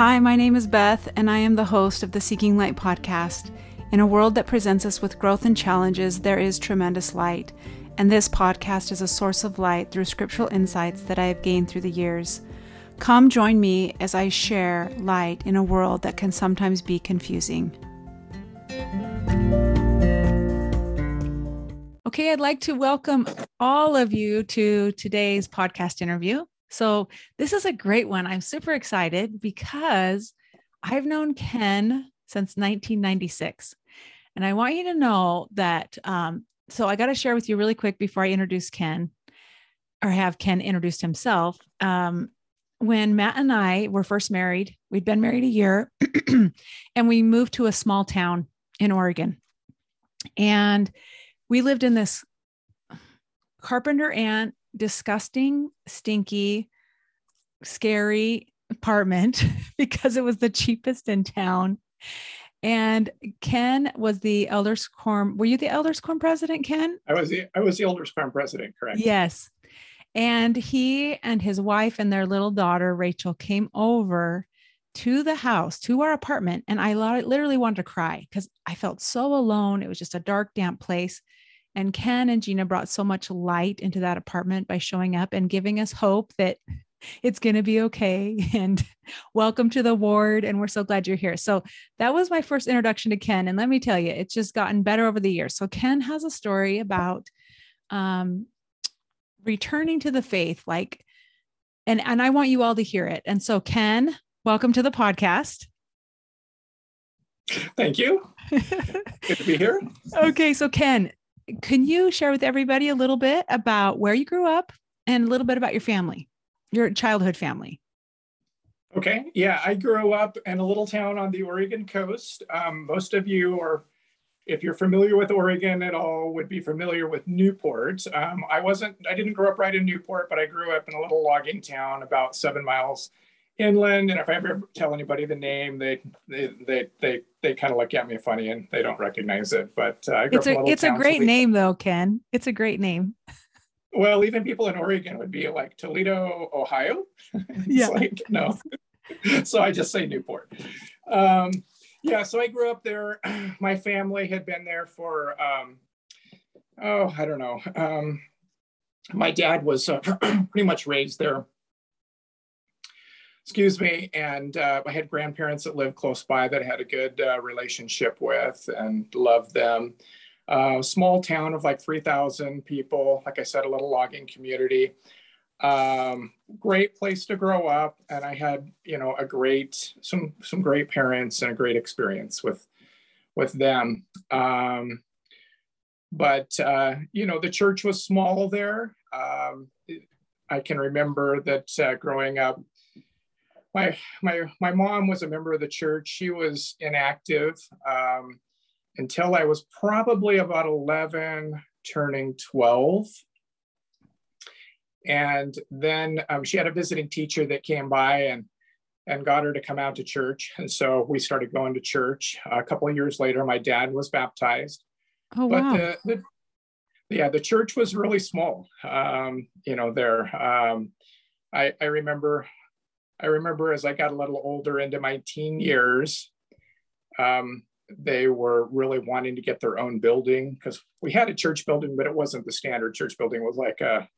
Hi, my name is Beth, and I am the host of the Seeking Light podcast. In a world that presents us with growth and challenges, there is tremendous light, and this podcast is a source of light through scriptural insights that I have gained through the years. Come join me as I share light in a world that can sometimes be confusing. Okay, I'd like to welcome all of you to today's podcast interview. So, this is a great one. I'm super excited because I've known Ken since 1996. And I want you to know that. Um, so, I got to share with you really quick before I introduce Ken or have Ken introduce himself. Um, when Matt and I were first married, we'd been married a year and we moved to a small town in Oregon. And we lived in this carpenter ant, disgusting, stinky, scary apartment because it was the cheapest in town. And Ken was the elders quorum. Were you the elders quorum president, Ken? I was the I was the elders quorum president, correct? Yes. And he and his wife and their little daughter Rachel came over to the house, to our apartment, and I literally wanted to cry because I felt so alone. It was just a dark, damp place. And Ken and Gina brought so much light into that apartment by showing up and giving us hope that it's going to be okay. And welcome to the ward. And we're so glad you're here. So that was my first introduction to Ken. And let me tell you, it's just gotten better over the years. So Ken has a story about um, returning to the faith, like, and, and I want you all to hear it. And so, Ken, welcome to the podcast. Thank you. Good to be here. okay. So, Ken, can you share with everybody a little bit about where you grew up and a little bit about your family, your childhood family? Okay. Yeah, I grew up in a little town on the Oregon coast. Um, most of you are, if you're familiar with Oregon at all, would be familiar with Newport. Um, I wasn't, I didn't grow up right in Newport, but I grew up in a little logging town about seven miles inland. And if I ever tell anybody the name, they they they they, they kind of look at me funny and they don't recognize it. But uh, it's a, it's a great name though, Ken. It's a great name. Well, even people in Oregon would be like Toledo, Ohio. yeah. like no. so I just say Newport. Um, yeah, so I grew up there. My family had been there for um, oh, I don't know. Um, my dad was uh, pretty much raised there excuse me. And uh, I had grandparents that lived close by that I had a good uh, relationship with and loved them. Uh, small town of like 3,000 people, like I said, a little logging community. Um, great place to grow up, and I had you know a great some some great parents and a great experience with with them. Um, but uh, you know the church was small there. Um, I can remember that uh, growing up, my my my mom was a member of the church. She was inactive um, until I was probably about eleven, turning twelve. And then um, she had a visiting teacher that came by and and got her to come out to church. And so we started going to church. A couple of years later, my dad was baptized. Oh but wow! The, the, yeah, the church was really small. Um, you know, there. Um, I, I remember I remember as I got a little older into my teen years, um, they were really wanting to get their own building because we had a church building, but it wasn't the standard church building. It was like a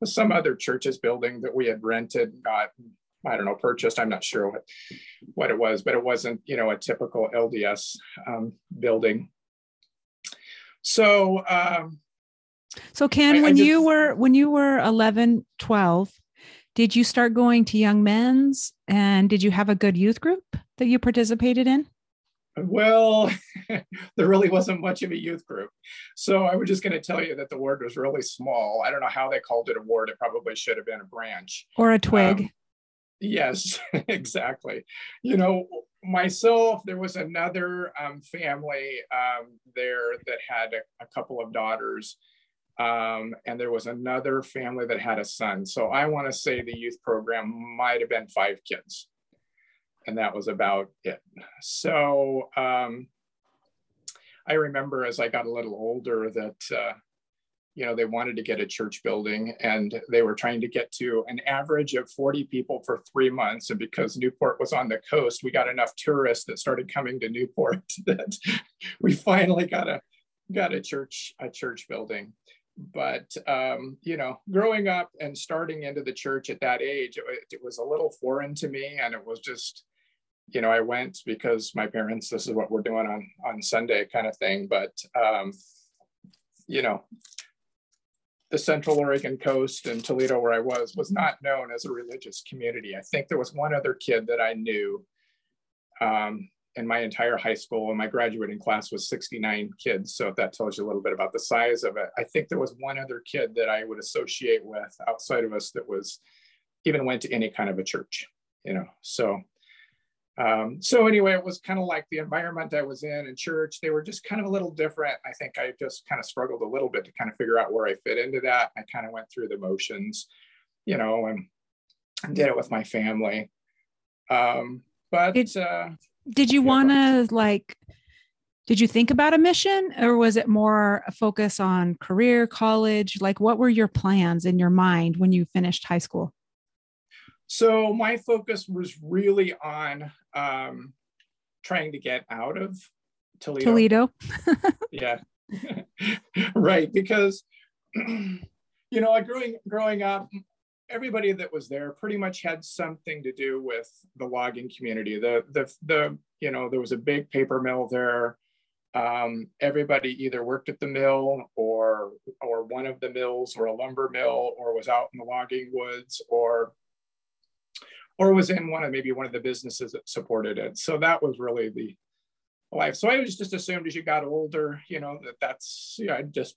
was some other church's building that we had rented, got I don't know, purchased. I'm not sure what what it was, but it wasn't you know a typical LDS um, building. So. Um, so Ken, I, when I just, you were when you were 11, 12, did you start going to young men's and did you have a good youth group that you participated in? Well, there really wasn't much of a youth group. So I was just going to tell you that the ward was really small. I don't know how they called it a ward. It probably should have been a branch or a twig. Um, yes, exactly. You know, myself, there was another um, family um, there that had a, a couple of daughters um, and there was another family that had a son. So I want to say the youth program might have been five kids. And that was about it. So um, I remember as I got a little older that, uh, you know, they wanted to get a church building and they were trying to get to an average of 40 people for three months. And because Newport was on the coast, we got enough tourists that started coming to Newport that we finally got a got a church a church building. But um, you know, growing up and starting into the church at that age, it, it was a little foreign to me, and it was just you know, I went because my parents, this is what we're doing on on Sunday, kind of thing. But um, you know, the Central Oregon coast and Toledo, where I was, was not known as a religious community. I think there was one other kid that I knew um, in my entire high school, and my graduating class was 69 kids. So if that tells you a little bit about the size of it, I think there was one other kid that I would associate with outside of us that was even went to any kind of a church, you know. So um, so anyway, it was kind of like the environment I was in in church. They were just kind of a little different. I think I just kind of struggled a little bit to kind of figure out where I fit into that. I kind of went through the motions, you know, and did it with my family. Um, but did, uh, did you want to like? Did you think about a mission, or was it more a focus on career, college? Like, what were your plans in your mind when you finished high school? So my focus was really on um, trying to get out of Toledo. Toledo. yeah, right. Because you know, like growing growing up, everybody that was there pretty much had something to do with the logging community. The the the you know there was a big paper mill there. Um, everybody either worked at the mill or or one of the mills or a lumber mill or was out in the logging woods or or was in one of maybe one of the businesses that supported it. So that was really the life. So I was just assumed as you got older, you know, that that's, you know, I'd just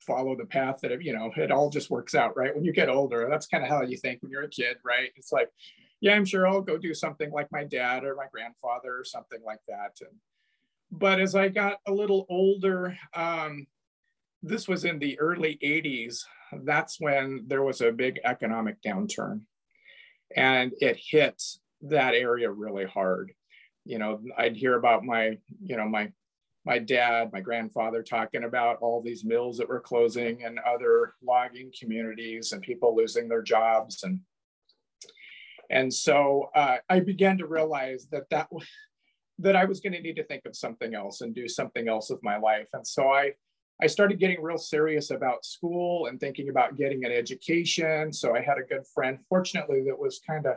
follow the path that, you know, it all just works out, right? When you get older, that's kind of how you think when you're a kid, right? It's like, yeah, I'm sure I'll go do something like my dad or my grandfather or something like that. And, but as I got a little older, um, this was in the early 80s. That's when there was a big economic downturn and it hit that area really hard you know i'd hear about my you know my my dad my grandfather talking about all these mills that were closing and other logging communities and people losing their jobs and and so uh, i began to realize that that that i was going to need to think of something else and do something else with my life and so i I started getting real serious about school and thinking about getting an education. So I had a good friend, fortunately, that was kind of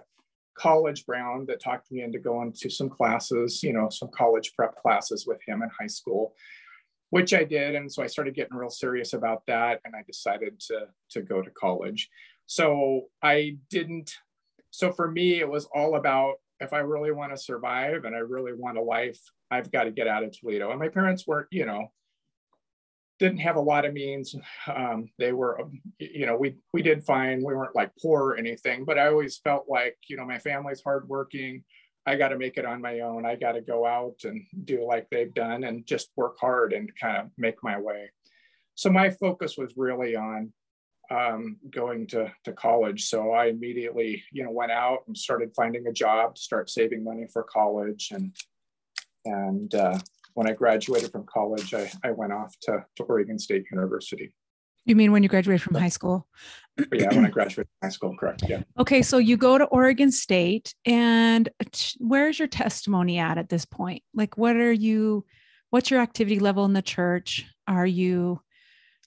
college brown that talked me into going to some classes, you know, some college prep classes with him in high school, which I did. And so I started getting real serious about that. And I decided to, to go to college. So I didn't, so for me, it was all about if I really want to survive and I really want a life, I've got to get out of Toledo. And my parents weren't, you know, didn't have a lot of means. Um, they were, you know, we we did fine. We weren't like poor or anything, but I always felt like, you know, my family's hardworking. I got to make it on my own. I got to go out and do like they've done and just work hard and kind of make my way. So my focus was really on um, going to, to college. So I immediately, you know, went out and started finding a job to start saving money for college and and uh, when I graduated from college, I, I went off to, to Oregon State University. You mean when you graduated from high school? yeah, when I graduated from high school, correct. Yeah. Okay, so you go to Oregon State, and where's your testimony at at this point? Like, what are you? What's your activity level in the church? Are you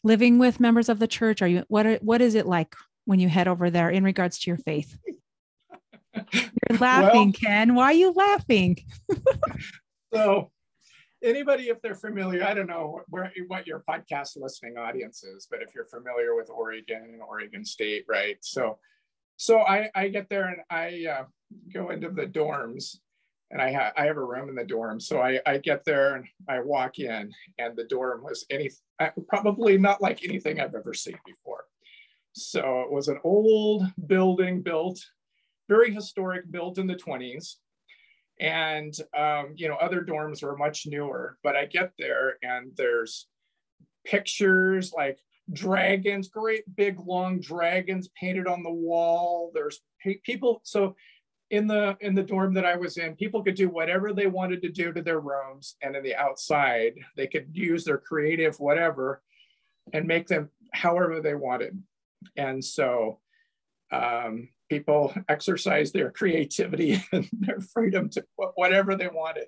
living with members of the church? Are you what? Are, what is it like when you head over there in regards to your faith? You're laughing, well, Ken. Why are you laughing? so anybody, if they're familiar, I don't know where, what your podcast listening audience is, but if you're familiar with Oregon and Oregon State, right? So, so I, I get there and I uh, go into the dorms and I, ha- I have a room in the dorm. So I, I get there and I walk in and the dorm was any, probably not like anything I've ever seen before. So it was an old building built, very historic, built in the 20s and um, you know other dorms were much newer but i get there and there's pictures like dragons great big long dragons painted on the wall there's people so in the in the dorm that i was in people could do whatever they wanted to do to their rooms and in the outside they could use their creative whatever and make them however they wanted. And so um, people exercise their creativity and their freedom to put whatever they wanted.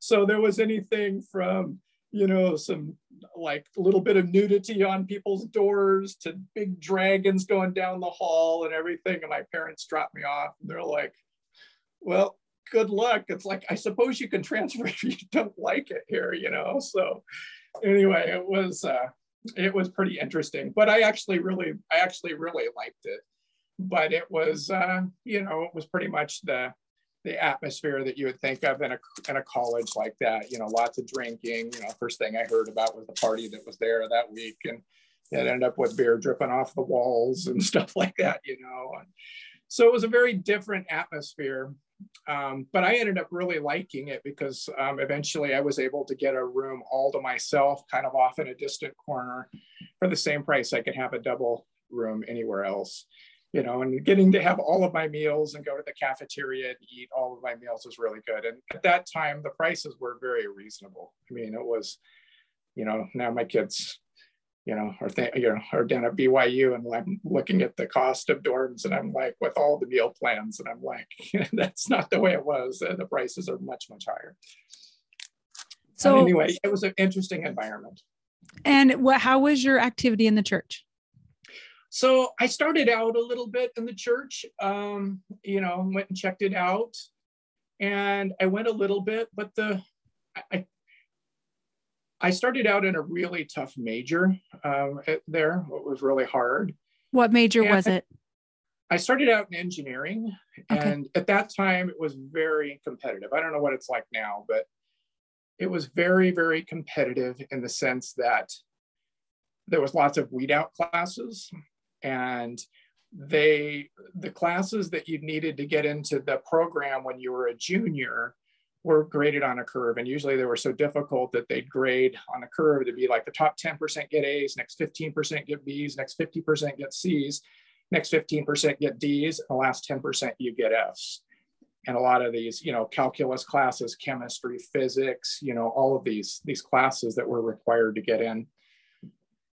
So there was anything from, you know, some like a little bit of nudity on people's doors to big dragons going down the hall and everything. And my parents dropped me off. And they're like, well, good luck. It's like, I suppose you can transfer if you don't like it here, you know? So anyway, it was, uh, it was pretty interesting, but I actually really, I actually really liked it. But it was, uh, you know, it was pretty much the the atmosphere that you would think of in a in a college like that. You know, lots of drinking. You know, first thing I heard about was the party that was there that week, and it ended up with beer dripping off the walls and stuff like that. You know, so it was a very different atmosphere. Um, but I ended up really liking it because um, eventually I was able to get a room all to myself, kind of off in a distant corner, for the same price I could have a double room anywhere else. You know, and getting to have all of my meals and go to the cafeteria and eat all of my meals was really good. And at that time, the prices were very reasonable. I mean, it was, you know, now my kids you know, are th- you know, or down at BYU, and I'm looking at the cost of dorms, and I'm like, with all the meal plans, and I'm like, that's not the way it was. Uh, the prices are much much higher. So but anyway, it was an interesting environment. And what? How was your activity in the church? So I started out a little bit in the church. Um, you know, went and checked it out, and I went a little bit, but the I, I started out in a really tough major um, there. It was really hard. What major and was it? I started out in engineering, okay. and at that time it was very competitive. I don't know what it's like now, but it was very, very competitive in the sense that there was lots of weed out classes, and they the classes that you needed to get into the program when you were a junior were graded on a curve. And usually they were so difficult that they'd grade on a curve to be like the top 10% get A's, next 15% get B's, next 50% get C's, next 15% get D's, and the last 10% you get F's. And a lot of these, you know, calculus classes, chemistry, physics, you know, all of these, these classes that were required to get in.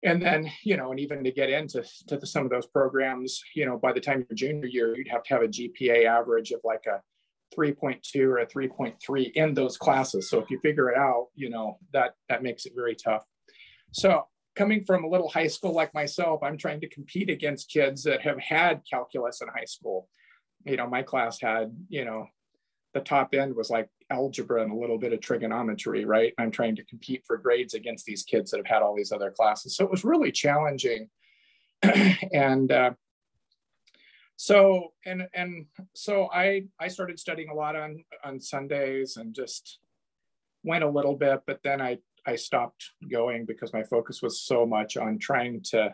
And then, you know, and even to get into to the, some of those programs, you know, by the time your junior year, you'd have to have a GPA average of like a 3.2 or a 3.3 in those classes. So if you figure it out, you know, that, that makes it very tough. So coming from a little high school like myself, I'm trying to compete against kids that have had calculus in high school. You know, my class had, you know, the top end was like algebra and a little bit of trigonometry, right? I'm trying to compete for grades against these kids that have had all these other classes. So it was really challenging. and uh, so and and so i i started studying a lot on on sundays and just went a little bit but then i i stopped going because my focus was so much on trying to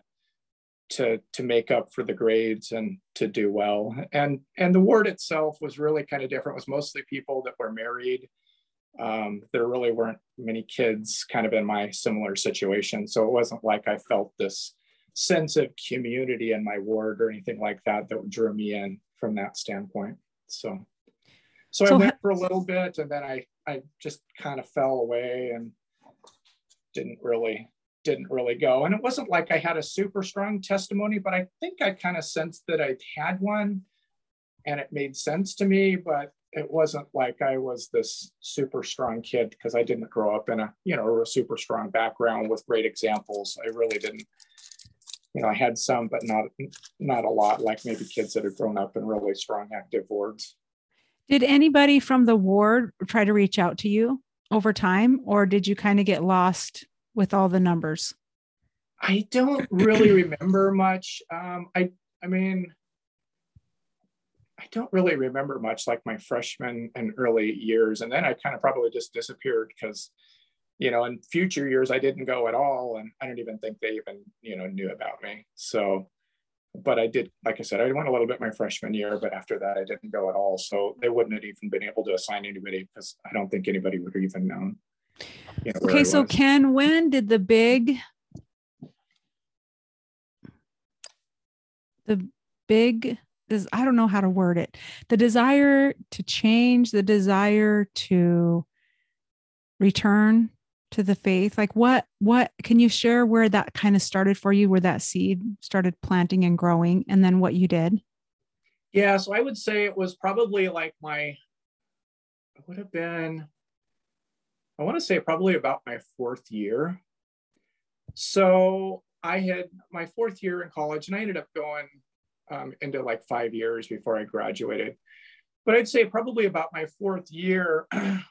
to to make up for the grades and to do well. And and the ward itself was really kind of different. It was mostly people that were married. Um, there really weren't many kids kind of in my similar situation. So it wasn't like i felt this sense of community in my ward or anything like that that drew me in from that standpoint. So, so, so I went for a little bit and then I, I just kind of fell away and didn't really, didn't really go. And it wasn't like I had a super strong testimony, but I think I kind of sensed that I'd had one and it made sense to me, but it wasn't like I was this super strong kid because I didn't grow up in a, you know, a super strong background with great examples. I really didn't you know, I had some, but not not a lot, like maybe kids that have grown up in really strong active wards. Did anybody from the ward try to reach out to you over time, or did you kind of get lost with all the numbers? I don't really remember much. Um, I I mean, I don't really remember much like my freshman and early years, and then I kind of probably just disappeared because you know, in future years, I didn't go at all. And I don't even think they even, you know, knew about me. So, but I did, like I said, I went a little bit my freshman year, but after that, I didn't go at all. So they wouldn't have even been able to assign anybody because I don't think anybody would have even known. You know, okay. So, Ken, when did the big, the big, is I don't know how to word it, the desire to change, the desire to return to the faith? Like what what can you share where that kind of started for you, where that seed started planting and growing, and then what you did? Yeah, so I would say it was probably like my it would have been I want to say probably about my fourth year. So I had my fourth year in college, and I ended up going um, into like five years before I graduated. But I'd say probably about my fourth year, I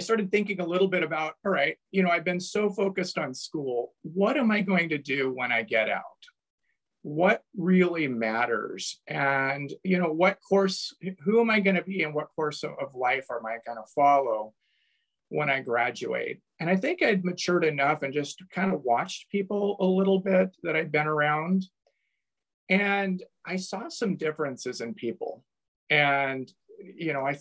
started thinking a little bit about all right, you know, I've been so focused on school. What am I going to do when I get out? What really matters? And, you know, what course, who am I going to be and what course of life am I going to follow when I graduate? And I think I'd matured enough and just kind of watched people a little bit that I'd been around and I saw some differences in people. And, you know, I,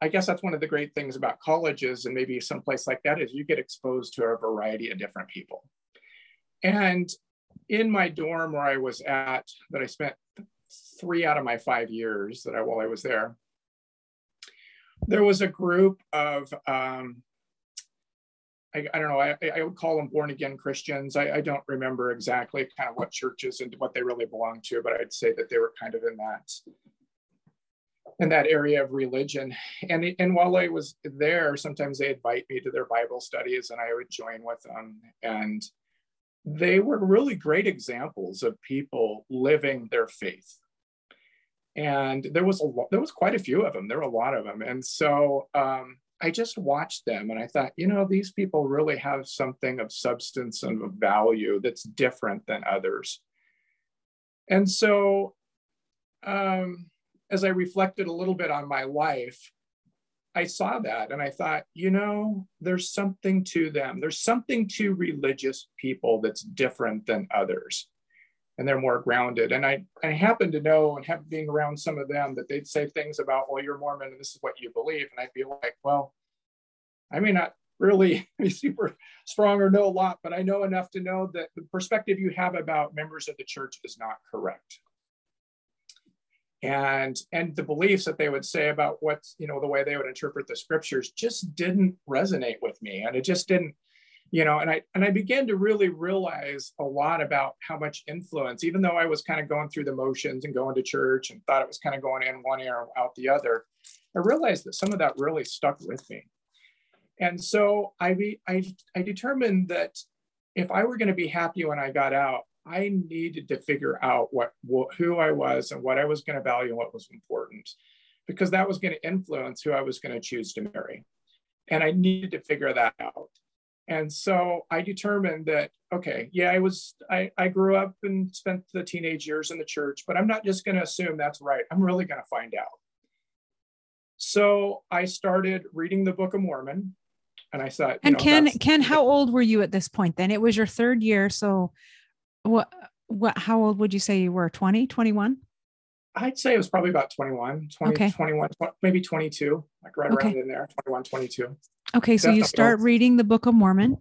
I guess that's one of the great things about colleges and maybe some place like that is you get exposed to a variety of different people. And in my dorm where I was at, that I spent three out of my five years that I while I was there, there was a group of um, I, I don't know, I, I would call them born again Christians. I, I don't remember exactly kind of what churches and what they really belong to, but I'd say that they were kind of in that in that area of religion. And, and while I was there, sometimes they invite me to their Bible studies and I would join with them. And they were really great examples of people living their faith. And there was a lot, there was quite a few of them. There were a lot of them. And so um, I just watched them and I thought, you know, these people really have something of substance and of value that's different than others. And so, um, as I reflected a little bit on my life, I saw that and I thought, you know, there's something to them. There's something to religious people that's different than others. And they're more grounded. And I, I happen to know and have being around some of them that they'd say things about, well, you're Mormon and this is what you believe. And I'd be like, well, I may not really be super strong or know a lot, but I know enough to know that the perspective you have about members of the church is not correct and and the beliefs that they would say about what's you know the way they would interpret the scriptures just didn't resonate with me. And it just didn't you know and i and i began to really realize a lot about how much influence even though i was kind of going through the motions and going to church and thought it was kind of going in one ear out the other i realized that some of that really stuck with me. And so i be, i i determined that if i were going to be happy when i got out I needed to figure out what, what who I was and what I was going to value and what was important, because that was going to influence who I was going to choose to marry, and I needed to figure that out. And so I determined that okay, yeah, I was I, I grew up and spent the teenage years in the church, but I'm not just going to assume that's right. I'm really going to find out. So I started reading the Book of Mormon, and I thought, and know, Ken, Ken, how old were you at this point? Then it was your third year, so what, what, how old would you say you were? 20, 21? I'd say it was probably about 21, 20, okay. 21, maybe 22, like right okay. around in there, 21, 22. Okay. So Definitely. you start reading the Book of Mormon.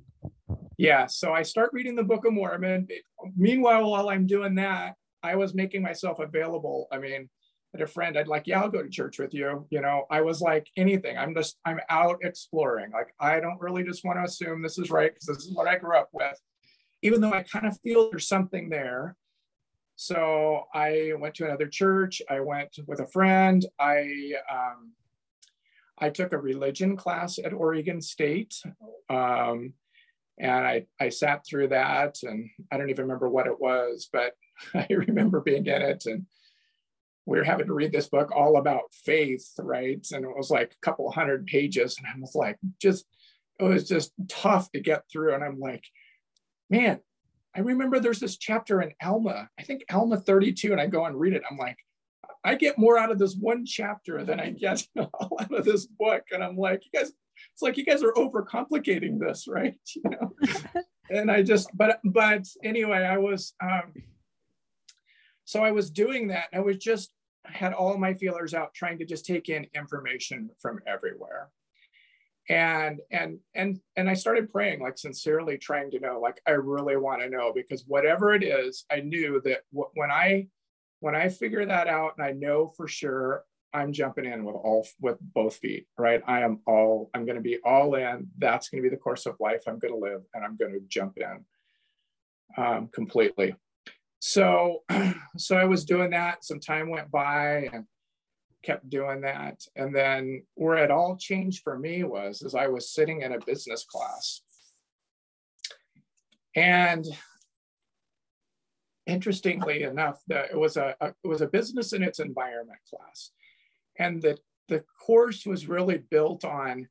Yeah. So I start reading the Book of Mormon. Meanwhile, while I'm doing that, I was making myself available. I mean, at a friend, I'd like, yeah, I'll go to church with you. You know, I was like anything. I'm just, I'm out exploring. Like, I don't really just want to assume this is right because this is what I grew up with even though I kind of feel there's something there. So I went to another church. I went with a friend. I um, I took a religion class at Oregon State, um, and I I sat through that, and I don't even remember what it was, but I remember being in it, and we were having to read this book all about faith, right? And it was like a couple hundred pages, and I was like, just it was just tough to get through, and I'm like man, I remember there's this chapter in Alma, I think Alma 32, and I go and read it. I'm like, I get more out of this one chapter than I get out of this book. And I'm like, you guys, it's like you guys are overcomplicating this, right? You know? and I just, but but anyway, I was um so I was doing that. and I was just I had all my feelers out trying to just take in information from everywhere and and and and i started praying like sincerely trying to know like i really want to know because whatever it is i knew that w- when i when i figure that out and i know for sure I'm jumping in with all with both feet, right? I am all I'm going to be all in. That's going to be the course of life I'm going to live, and I'm going to jump in um, completely. So, so I was doing that. Some time went by, and kept doing that. And then where it all changed for me was as I was sitting in a business class, and interestingly enough, the, it was a, a it was a business in its environment class and the, the course was really built on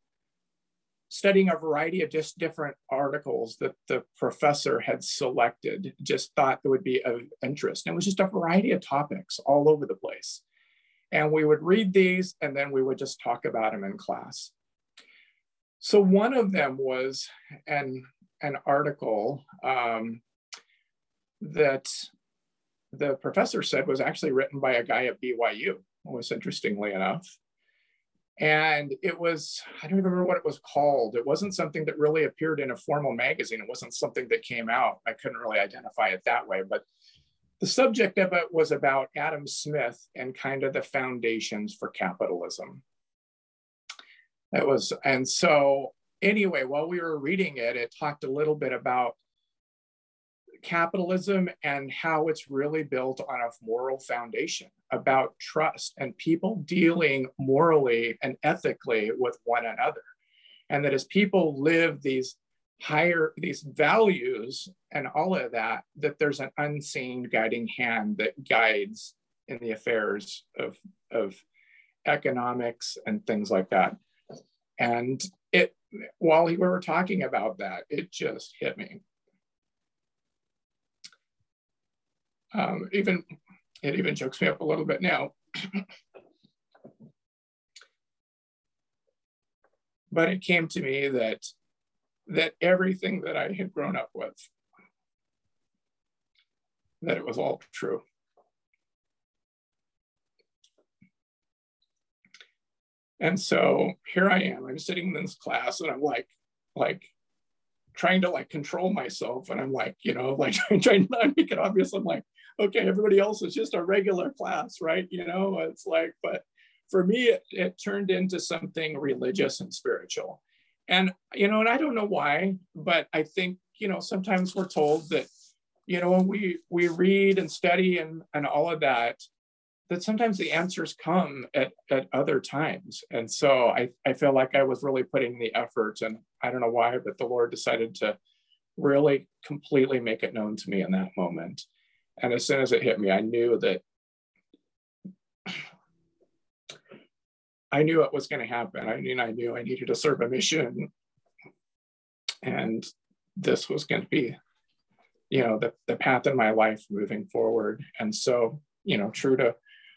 studying a variety of just different articles that the professor had selected, just thought that would be of interest. And it was just a variety of topics all over the place. And we would read these and then we would just talk about them in class. So one of them was an, an article um, that the professor said was actually written by a guy at BYU was interestingly enough. And it was, I don't remember what it was called. It wasn't something that really appeared in a formal magazine. It wasn't something that came out. I couldn't really identify it that way. But the subject of it was about Adam Smith and kind of the foundations for capitalism. It was, and so anyway, while we were reading it, it talked a little bit about capitalism and how it's really built on a moral foundation about trust and people dealing morally and ethically with one another. And that as people live these higher, these values and all of that, that there's an unseen guiding hand that guides in the affairs of, of economics and things like that. And it, while we were talking about that, it just hit me Um, even it even chokes me up a little bit now. but it came to me that that everything that I had grown up with, that it was all true. And so here I am. I'm sitting in this class, and I'm like, like trying to like control myself, and I'm like, you know, like trying to make it obvious. I'm like, okay, everybody else is just a regular class, right? You know, it's like, but for me, it, it turned into something religious and spiritual. And, you know, and I don't know why, but I think, you know, sometimes we're told that, you know, when we, we read and study and, and all of that, that sometimes the answers come at, at other times. And so I, I feel like I was really putting the effort and I don't know why, but the Lord decided to really completely make it known to me in that moment. And as soon as it hit me, I knew that I knew it was going to happen. I mean, I knew I needed to serve a mission. And this was going to be, you know, the, the path in my life moving forward. And so, you know, true to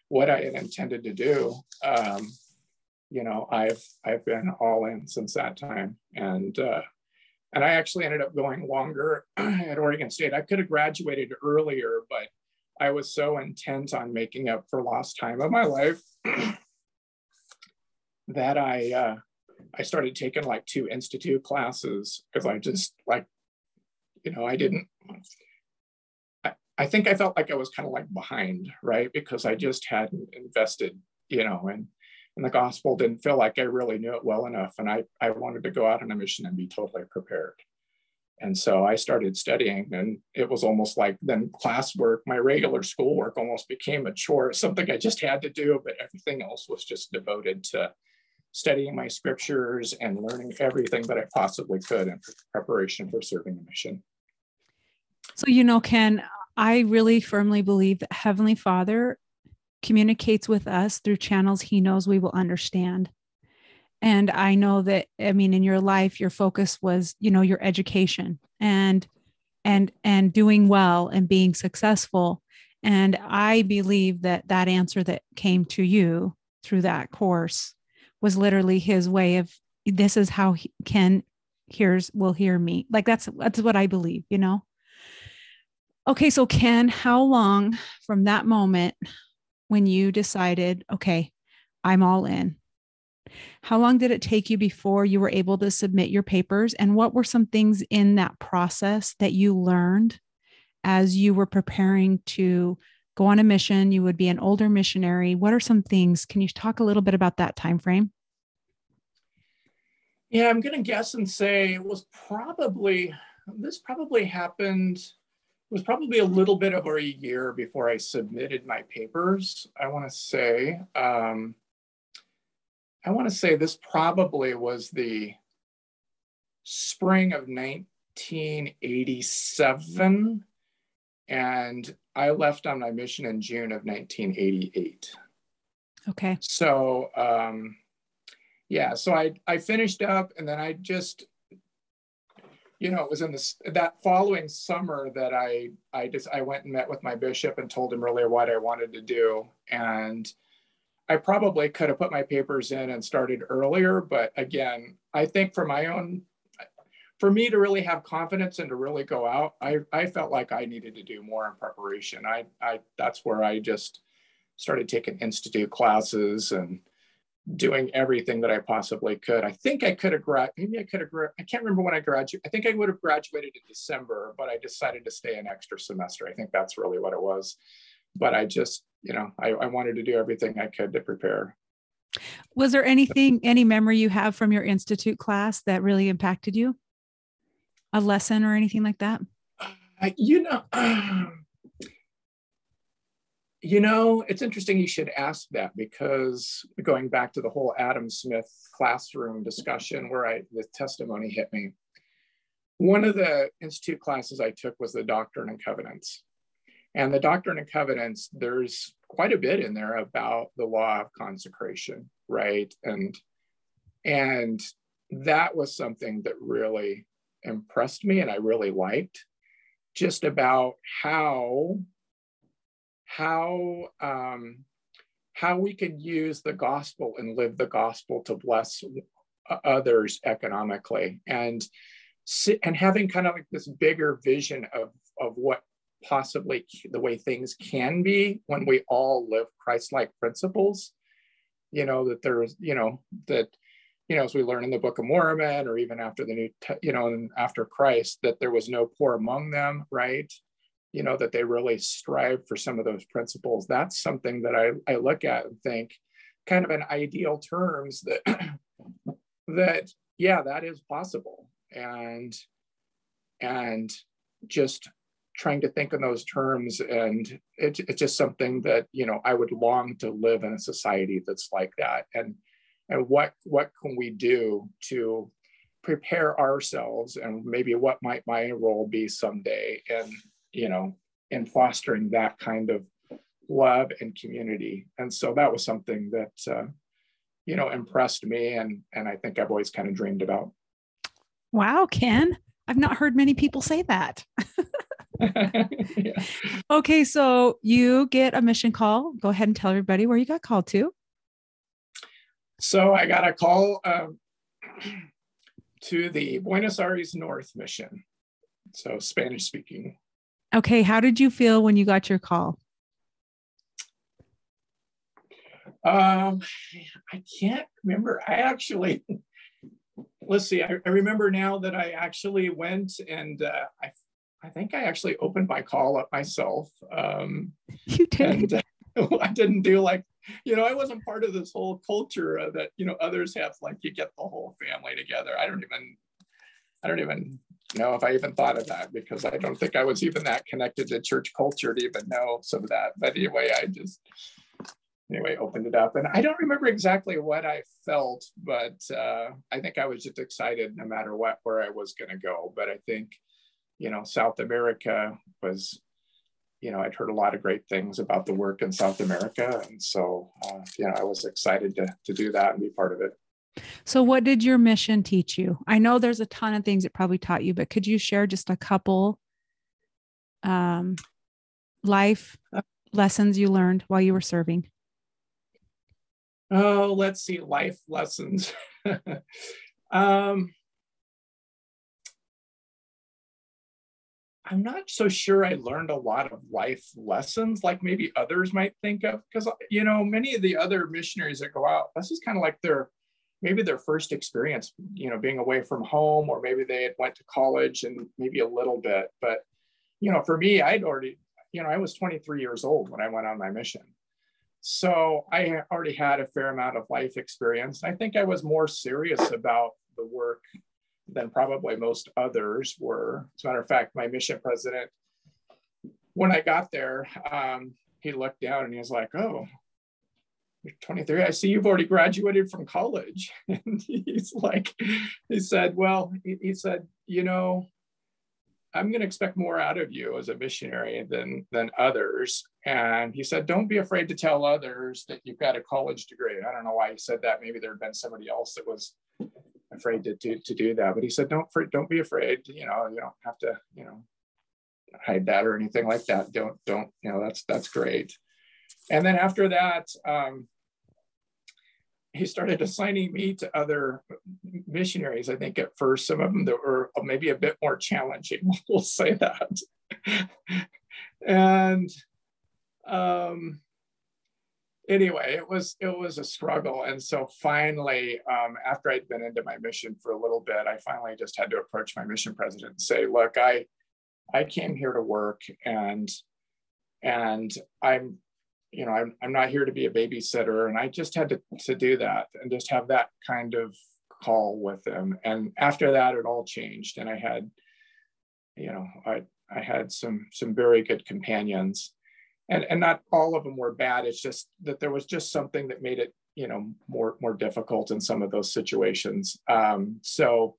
what I had intended to do, um, you know, I've I've been all in since that time. And uh, and I actually ended up going longer at Oregon State. I could have graduated earlier, but I was so intent on making up for lost time of my life that I uh, I started taking like two institute classes because I just like, you know, I didn't. I, I think I felt like I was kind of like behind, right? Because I just hadn't invested, you know, and and the gospel didn't feel like I really knew it well enough. And I, I wanted to go out on a mission and be totally prepared. And so I started studying, and it was almost like then classwork, my regular schoolwork almost became a chore, something I just had to do, but everything else was just devoted to studying my scriptures and learning everything that I possibly could in preparation for serving a mission. So, you know, Ken, I really firmly believe that Heavenly Father communicates with us through channels he knows we will understand. And I know that, I mean, in your life, your focus was, you know, your education and, and, and doing well and being successful. And I believe that that answer that came to you through that course was literally his way of this is how he Ken hears will hear me. Like that's that's what I believe, you know. Okay, so Ken, how long from that moment when you decided, okay, I'm all in? How long did it take you before you were able to submit your papers? And what were some things in that process that you learned as you were preparing to go on a mission, you would be an older missionary. What are some things? Can you talk a little bit about that time frame? Yeah, I'm going to guess and say it was probably this probably happened it was probably a little bit over a year before I submitted my papers. I want to say um, I want to say this probably was the spring of 1987 and I left on my mission in June of 1988. Okay. So, um, yeah, so I, I finished up and then I just, you know, it was in this, that following summer that I, I just, I went and met with my bishop and told him really what I wanted to do. And I probably could have put my papers in and started earlier, but again, I think for my own for me to really have confidence and to really go out, I, I felt like I needed to do more in preparation. I, I that's where I just started taking institute classes and doing everything that I possibly could. I think I could have grad maybe I could have I can't remember when I graduated. I think I would have graduated in December, but I decided to stay an extra semester. I think that's really what it was. But I just, you know, I, I wanted to do everything I could to prepare. Was there anything, any memory you have from your institute class that really impacted you? A lesson or anything like that? Uh, you know, um, you know, it's interesting you should ask that because going back to the whole Adam Smith classroom discussion where I the testimony hit me. One of the institute classes I took was the Doctrine and Covenants. And the Doctrine and Covenants, there's quite a bit in there about the law of consecration, right? And and that was something that really impressed me and I really liked just about how how um, how we could use the gospel and live the gospel to bless others economically. And and having kind of like this bigger vision of of what possibly the way things can be when we all live christ-like principles you know that there's you know that you know, as we learn in the Book of Mormon, or even after the New, you know, after Christ, that there was no poor among them, right? You know, that they really strive for some of those principles. That's something that I, I look at and think, kind of in ideal terms, that that yeah, that is possible, and and just trying to think in those terms and it, it's just something that you know i would long to live in a society that's like that and and what what can we do to prepare ourselves and maybe what might my role be someday and you know in fostering that kind of love and community? And so that was something that uh, you know impressed me and and i think i've always kind of dreamed about. Wow ken i've not heard many people say that. Yeah. okay so you get a mission call. Go ahead and tell everybody where you got called to so I got a call um, to the Buenos Aires North mission. So Spanish speaking. Okay. How did you feel when you got your call? Um, I can't remember. I actually, let's see, I, I remember now that I actually went and uh, I, I think I actually opened my call up myself. Um, you did. And, uh, I didn't do like you know, I wasn't part of this whole culture that, you know, others have, like you get the whole family together. I don't even, I don't even know if I even thought of that because I don't think I was even that connected to church culture to even know some of that. But anyway, I just, anyway, opened it up and I don't remember exactly what I felt, but uh, I think I was just excited no matter what, where I was going to go. But I think, you know, South America was you know, I'd heard a lot of great things about the work in South America. And so, uh, you know, I was excited to, to do that and be part of it. So, what did your mission teach you? I know there's a ton of things it probably taught you, but could you share just a couple um, life lessons you learned while you were serving? Oh, let's see, life lessons. um, I'm not so sure I learned a lot of life lessons like maybe others might think of because you know many of the other missionaries that go out this is kind of like their maybe their first experience you know being away from home or maybe they had went to college and maybe a little bit but you know for me I'd already you know, I was 23 years old when I went on my mission. So I already had a fair amount of life experience. I think I was more serious about the work than probably most others were. As a matter of fact, my mission president, when I got there, um, he looked down and he was like, Oh, you're 23. I see you've already graduated from college. And he's like, he said, Well, he, he said, you know, I'm going to expect more out of you as a missionary than than others. And he said, don't be afraid to tell others that you've got a college degree. I don't know why he said that. Maybe there had been somebody else that was afraid to do to do that. But he said, don't don't be afraid. You know, you don't have to, you know, hide that or anything like that. Don't don't you know that's that's great. And then after that, um, he started assigning me to other missionaries. I think at first, some of them that were maybe a bit more challenging. We'll say that. and um, anyway, it was it was a struggle. And so finally, um, after I'd been into my mission for a little bit, I finally just had to approach my mission president and say, "Look, I I came here to work, and and I'm you know, I'm, I'm not here to be a babysitter. And I just had to, to do that and just have that kind of call with him. And after that, it all changed. And I had, you know, I, I had some, some very good companions and, and not all of them were bad. It's just that there was just something that made it, you know, more, more difficult in some of those situations. Um, so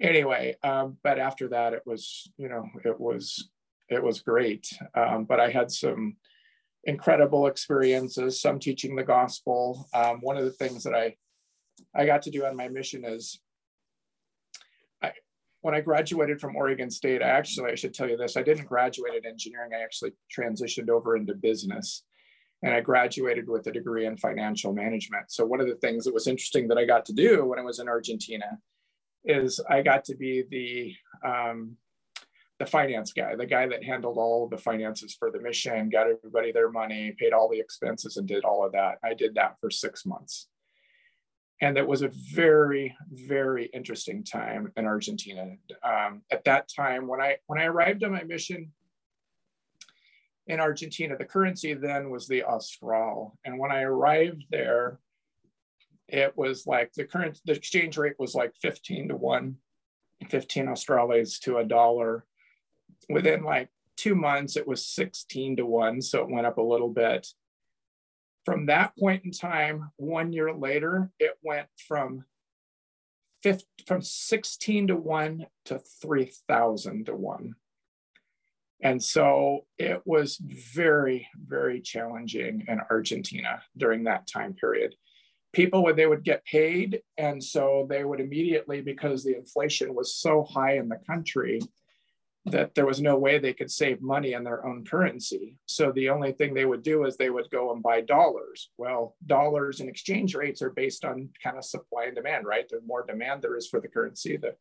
anyway, um, but after that, it was, you know, it was, it was great. Um, but I had some, incredible experiences, some teaching the gospel. Um, one of the things that I, I got to do on my mission is when I graduated from Oregon State, I actually, I should tell you this, I didn't graduate in engineering. I actually transitioned over into business and I graduated with a degree in financial management. So one of the things that was interesting that I got to do when I was in Argentina is I got to be the um, the finance guy, the guy that handled all the finances for the mission, got everybody their money, paid all the expenses, and did all of that. I did that for six months. And that was a very, very interesting time in Argentina. Um, at that time, when I when I arrived on my mission in Argentina, the currency then was the Austral. And when I arrived there, it was like the current the exchange rate was like 15 to 1, 15 Australes to a dollar within like two months, it was 16 to one. So it went up a little bit. From that point in time, one year later, it went from 50, from 16 to one to 3,000 to one. And so it was very, very challenging in Argentina during that time period. People would they would get paid, and so they would immediately, because the inflation was so high in the country, that there was no way they could save money in their own currency. So the only thing they would do is they would go and buy dollars. Well, dollars and exchange rates are based on kind of supply and demand, right? The more demand there is for the currency, the,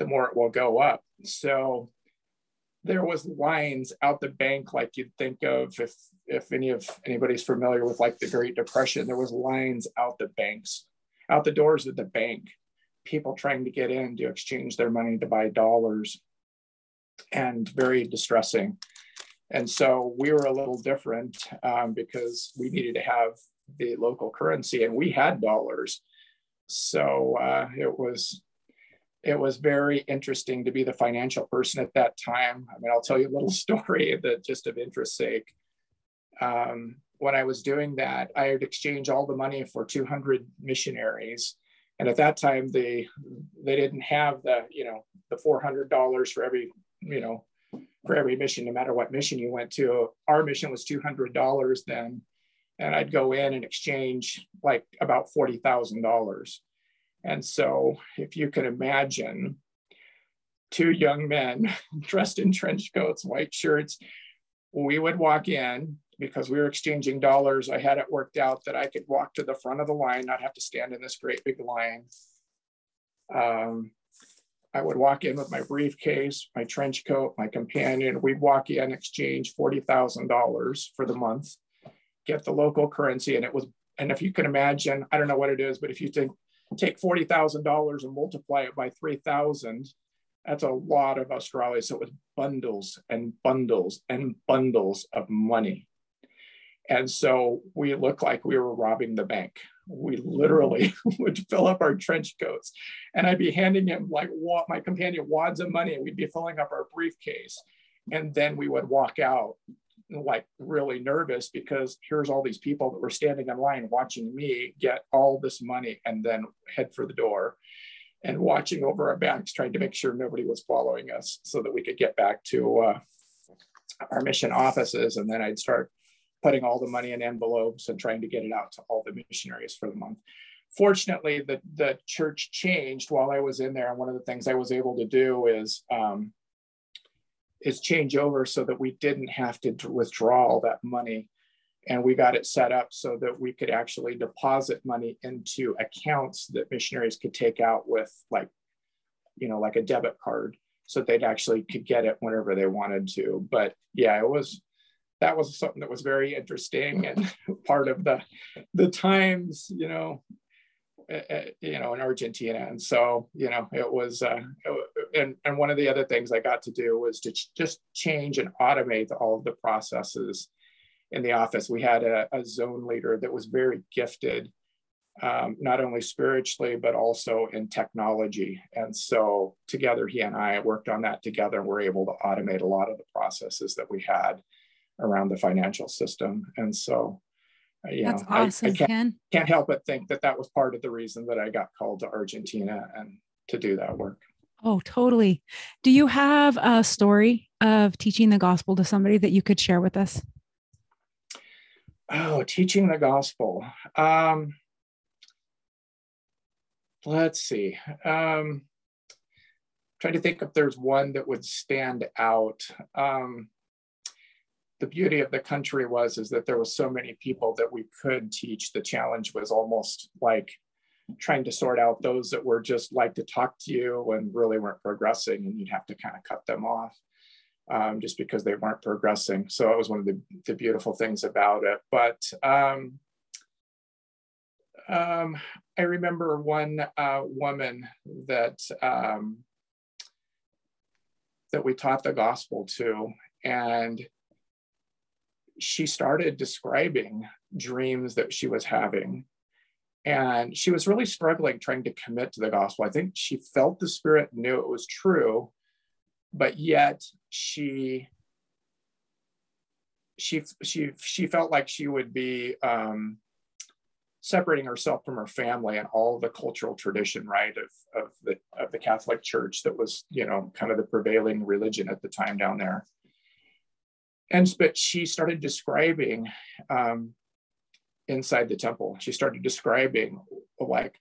the more it will go up. So there was lines out the bank like you'd think of if if any of anybody's familiar with like the Great Depression, there was lines out the banks, out the doors of the bank, people trying to get in to exchange their money to buy dollars and very distressing. And so we were a little different um, because we needed to have the local currency and we had dollars. So uh, it was it was very interesting to be the financial person at that time. I mean, I'll tell you a little story that just of interest sake. Um, when I was doing that, I had exchanged all the money for 200 missionaries. And at that time, they they didn't have the you know the $400 for every you know, for every mission, no matter what mission you went to. Our mission was $200 then. And I'd go in and exchange like about $40,000. And so if you can imagine two young men dressed in trench coats, white shirts, we would walk in because we were exchanging dollars. I had it worked out that I could walk to the front of the line, not have to stand in this great big line. Um, I would walk in with my briefcase, my trench coat, my companion. We'd walk in, exchange $40,000 for the month, get the local currency. And it was, and if you can imagine, I don't know what it is, but if you think, take $40,000 and multiply it by 3,000, That's a lot of Australes. So it was bundles and bundles and bundles of money. And so we looked like we were robbing the bank. We literally would fill up our trench coats and I'd be handing him like my companion wads of money and we'd be filling up our briefcase. And then we would walk out like really nervous because here's all these people that were standing in line watching me get all this money and then head for the door and watching over our backs, trying to make sure nobody was following us so that we could get back to uh, our mission offices. And then I'd start putting all the money in envelopes and trying to get it out to all the missionaries for the month. Fortunately, the, the church changed while I was in there. And one of the things I was able to do is um, is change over so that we didn't have to withdraw all that money. And we got it set up so that we could actually deposit money into accounts that missionaries could take out with like, you know, like a debit card so they'd actually could get it whenever they wanted to. But yeah, it was that was something that was very interesting and part of the the times, you know, you know, in Argentina. And so, you know, it was, uh, and, and one of the other things I got to do was to ch- just change and automate all of the processes in the office. We had a, a zone leader that was very gifted, um, not only spiritually, but also in technology. And so together, he and I worked on that together and we're able to automate a lot of the processes that we had around the financial system. And so you That's know, awesome, I, I can't, Ken. can't help but think that that was part of the reason that I got called to Argentina and to do that work. Oh, totally. Do you have a story of teaching the gospel to somebody that you could share with us? Oh, teaching the gospel. Um, let's see. Um, trying to think if there's one that would stand out. Um, the beauty of the country was is that there was so many people that we could teach. The challenge was almost like trying to sort out those that were just like to talk to you and really weren't progressing and you'd have to kind of cut them off um, just because they weren't progressing. So it was one of the, the beautiful things about it. But um, um, i remember one uh, woman that um, that we taught the gospel to and she started describing dreams that she was having. And she was really struggling trying to commit to the gospel. I think she felt the Spirit knew it was true, but yet she she she she felt like she would be um, separating herself from her family and all the cultural tradition, right, of of the of the Catholic Church that was, you know, kind of the prevailing religion at the time down there and but she started describing um, inside the temple. She started describing like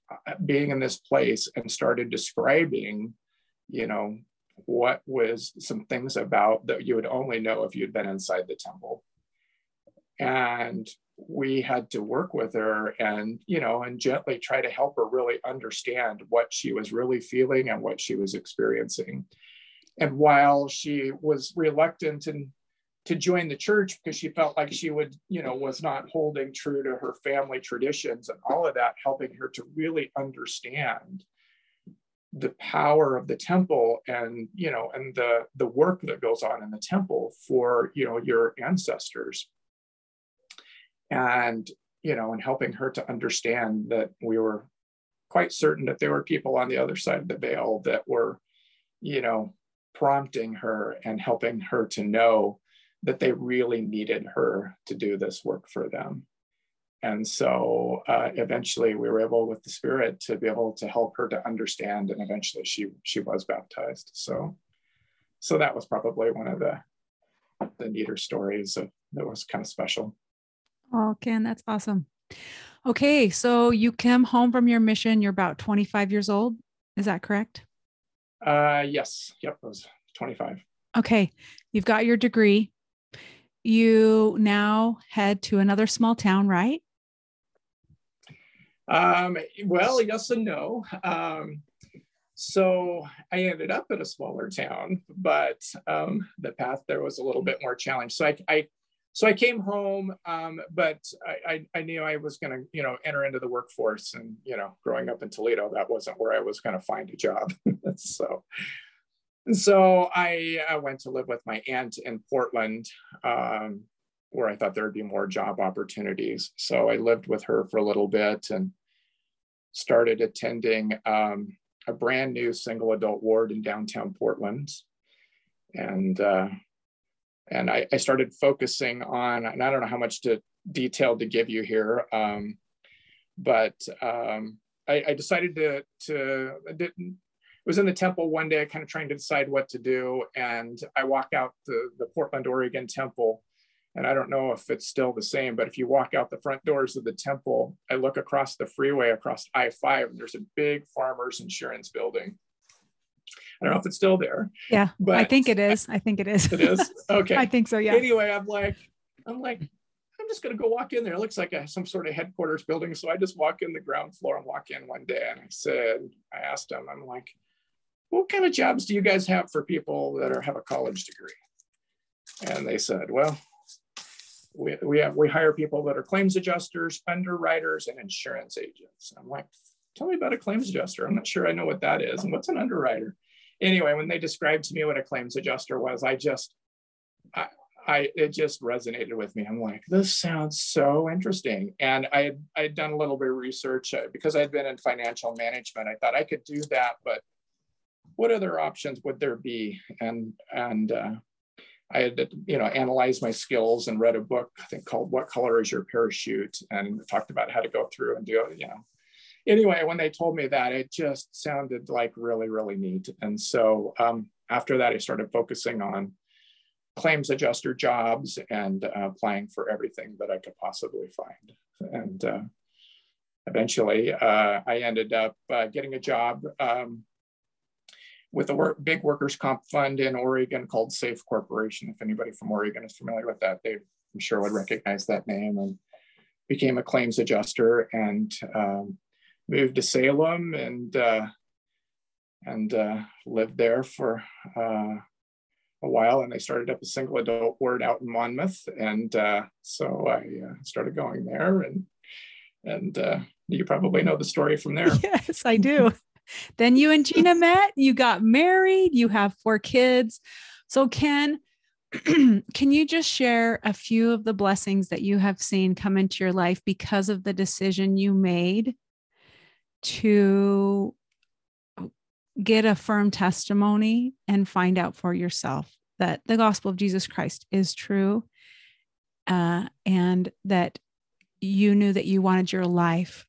being in this place and started describing you know what was some things about that you would only know if you'd been inside the temple. And we had to work with her and you know and gently try to help her really understand what she was really feeling and what she was experiencing. And while she was reluctant and to join the church because she felt like she would, you know, was not holding true to her family traditions and all of that, helping her to really understand the power of the temple and you know and the the work that goes on in the temple for you know your ancestors. And you know and helping her to understand that we were quite certain that there were people on the other side of the veil that were you know prompting her and helping her to know that they really needed her to do this work for them. And so uh, eventually we were able with the spirit to be able to help her to understand and eventually she she was baptized. So so that was probably one of the the neater stories of, that was kind of special. Oh, Ken, that's awesome. Okay, so you came home from your mission. You're about 25 years old. Is that correct? Uh, yes. Yep. I was 25. Okay. You've got your degree you now head to another small town, right? Um, well, yes and no. Um, so I ended up in a smaller town, but um, the path there was a little bit more challenged. So I, I so I came home, um, but I, I, I, knew I was going to, you know, enter into the workforce. And you know, growing up in Toledo, that wasn't where I was going to find a job. so And so I uh, went to live with my aunt in Portland, um, where I thought there would be more job opportunities. So I lived with her for a little bit and started attending um, a brand new single adult ward in downtown Portland. And uh, and I, I, started focusing on, and I don't know how much to detail to give you here, um, but um, I, I, decided to, to was in the temple one day, kind of trying to decide what to do. And I walk out the, the Portland, Oregon temple. And I don't know if it's still the same, but if you walk out the front doors of the temple, I look across the freeway across I 5, and there's a big farmer's insurance building. I don't know if it's still there. Yeah, but I think it is. I think it is. It is. Okay. I think so. Yeah. Anyway, I'm like, I'm like, I'm just gonna go walk in there. It looks like a, some sort of headquarters building. So I just walk in the ground floor and walk in one day, and I said, I asked him, I'm like, what kind of jobs do you guys have for people that are have a college degree? And they said, well, we, we have we hire people that are claims adjusters, underwriters, and insurance agents. I'm like, tell me about a claims adjuster. I'm not sure I know what that is. And what's an underwriter? anyway, when they described to me what a claims adjuster was, I just, I, I, it just resonated with me. I'm like, this sounds so interesting. And I had, I had done a little bit of research uh, because I'd been in financial management. I thought I could do that, but what other options would there be? And, and, uh, I had, you know, analyzed my skills and read a book, I think called What Color is Your Parachute? And talked about how to go through and do, you know, anyway, when they told me that, it just sounded like really, really neat. And so um, after that, I started focusing on claims adjuster jobs and uh, applying for everything that I could possibly find. And uh, eventually, uh, I ended up uh, getting a job um, with a work, big workers' comp fund in Oregon called SAIF Corporation. If anybody from Oregon is familiar with that, they I'm sure would recognize that name. And became a claims adjuster and um, moved to Salem and uh, and uh, lived there for uh, a while. And they started up a single adult ward out in Monmouth, and uh, so I uh, started going there. And and uh, you probably know the story from there. Yes, I do. Then you and Gina met. You got married. You have four kids. So Ken. can you just share a few of the blessings that you have seen come into your life because of the decision you made to get a firm testimony and find out for yourself that the gospel of Jesus Christ is true uh, and that you knew that you wanted your life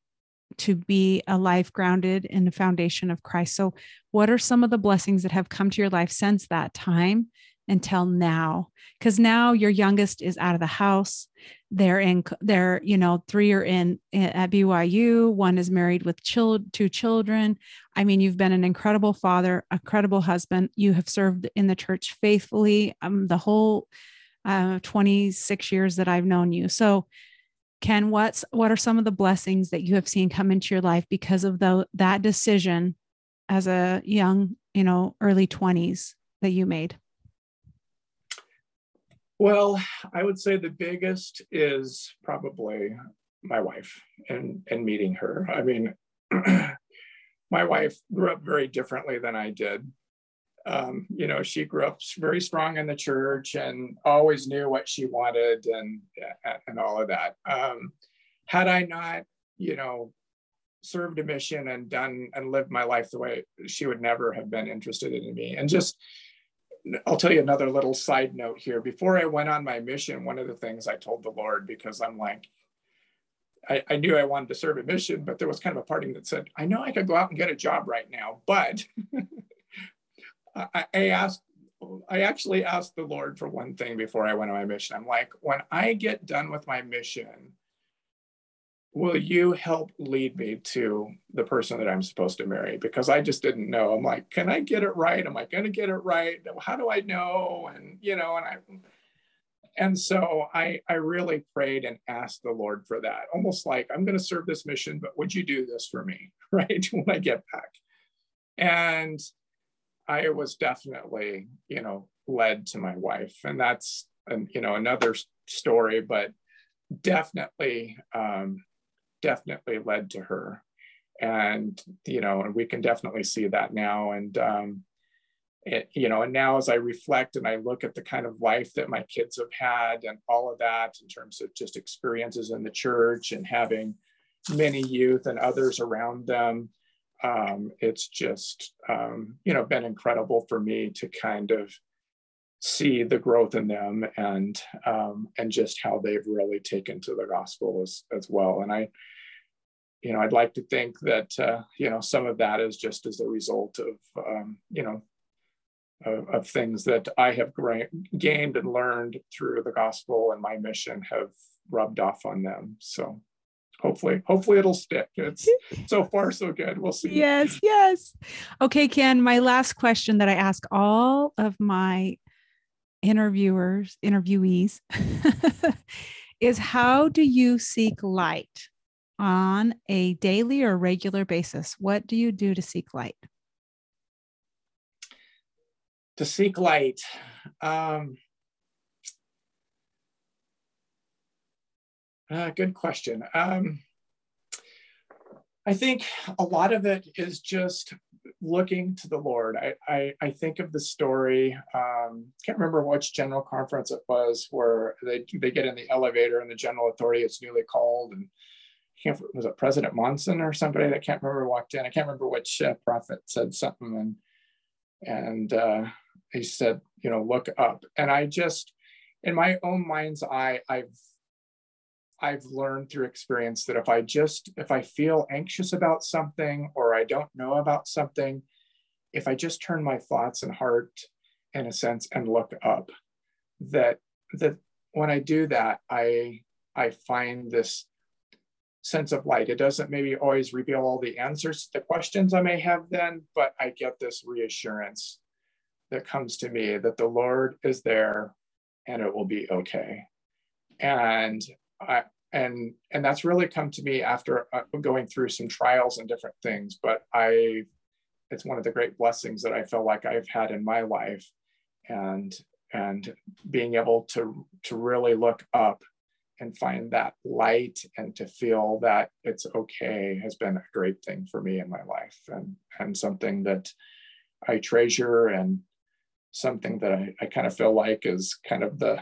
to be a life grounded in the foundation of Christ. So, what are some of the blessings that have come to your life since that time until now? Because now your youngest is out of the house. They're in they're you know three are in at byu one is married with child, two children. I mean you've been an incredible father a credible husband. You have served in the church faithfully um, the whole uh, 26 years that i've known you. So ken what's what are some of the blessings that you have seen come into your life because of the that decision as a young you know early 20s that you made well, I would say the biggest is probably my wife and, and meeting her. I mean, my wife grew up very differently than I did. Um, you know, she grew up very strong in the church and always knew what she wanted and and all of that. Um, had I not, you know, served a mission and done and lived my life the way she would never have been interested in me, and just I'll tell you another little side note here. Before I went on my mission, one of the things I told the Lord, because I'm like, I, I, knew I wanted to serve a mission, but there was kind of a parting that said, I know I could go out and get a job right now, but I, I asked, I actually asked the Lord for one thing before I went on my mission. I'm like, when I get done with my mission, will you help lead me to the person that I'm supposed to marry? Because I just didn't know. I'm like, can I get it right? Am I going to get it right? How do I know? And, you know, and I, and so I, I really prayed and asked the Lord for that, almost like I'm going to serve this mission, but would you do this for me, right? when I get back. And I was definitely, you know, led to my wife. And that's, and, you know, another story, but definitely, um, definitely led to her and you know and we can definitely see that now and um, it, you know, and now as I reflect and I look at the kind of life that my kids have had and all of that in terms of just experiences in the church and having many youth and others around them, um, it's just, um, you know, been incredible for me to kind of see the growth in them and um, and just how they've really taken to the gospel as, as well. And I, you know, I'd like to think that uh, you know some of that is just as a result of um, you know of, of things that I have gained and learned through the gospel and my mission have rubbed off on them. So hopefully, hopefully it'll stick. It's so far so good. We'll see. Yes, yes. Okay, Ken, my last question that I ask all of my interviewers, interviewees is how do you seek light on a daily or regular basis? What do you do to seek light? to seek light. Um, uh, good question. Um, I think a lot of it is just looking to the Lord. I, I, I think of the story, um, can't remember which general conference it was, where they, they get in the elevator and the general authority is newly called. And can't, was it President Monson or somebody that can't remember walked in? I can't remember which uh, prophet said something. And, and uh, he said, you know, look up. And I just, in my own mind's eye, I've I've learned through experience that if I just if I feel anxious about something or I don't know about something, if I just turn my thoughts and heart in a sense and look up, that that when I do that, I I find this sense of light. It doesn't maybe always reveal all the answers to the questions I may have then, but I get this reassurance that comes to me that the Lord is there and it will be okay. And I and and that's really come to me after uh, going through some trials and different things. But I, it's one of the great blessings that I feel like I've had in my life, and and being able to to really look up and find that light and to feel that it's okay has been a great thing for me in my life and and something that I treasure and something that I, I kind of feel like is kind of the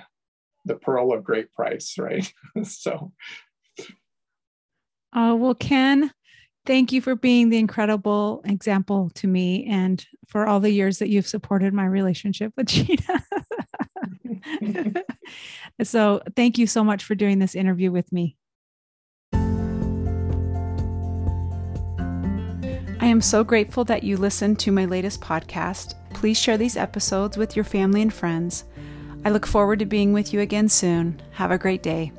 the pearl of great price, right? so uh, well, Ken, thank you for being the incredible example to me and for all the years that you've supported my relationship with Gina. so thank you so much for doing this interview with me. I am so grateful that you listened to my latest podcast. Please share these episodes with your family and friends. I look forward to being with you again soon. Have a great day.